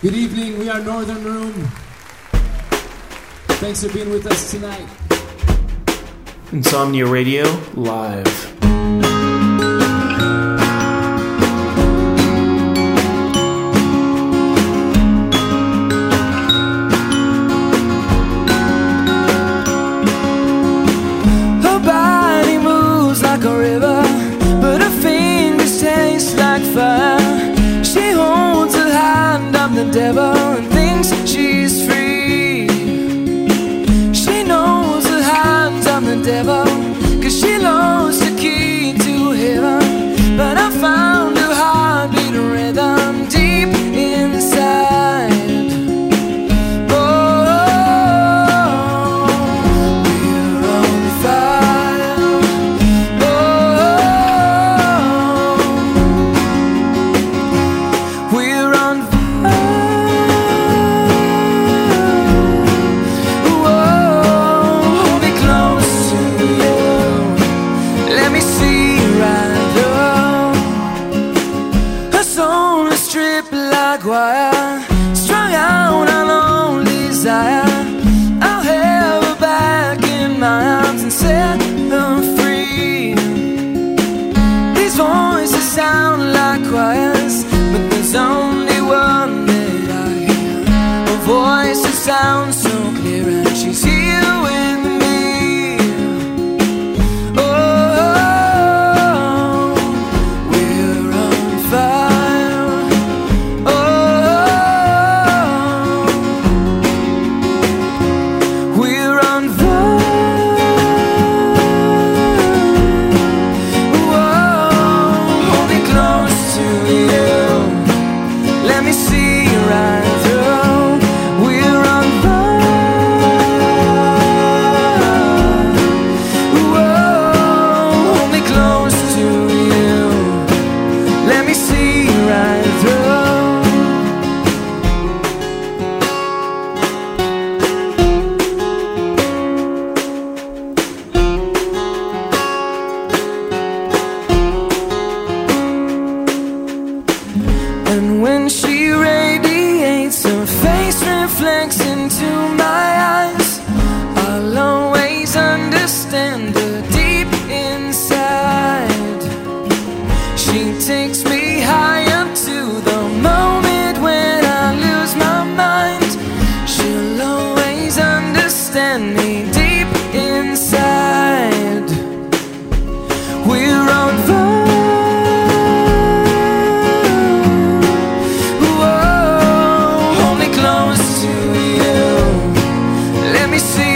Good evening, we are Northern Room. Thanks for being with us tonight. Insomnia Radio Live. devil. Jaguar, strung out on a lonely Zion. I'll have her back in my arms and set her free. These voices sound like choirs, but there's only one that I hear. A voice that sounds. When she radiates her face reflects into my eyes. I'll always understand the deep inside. She takes me see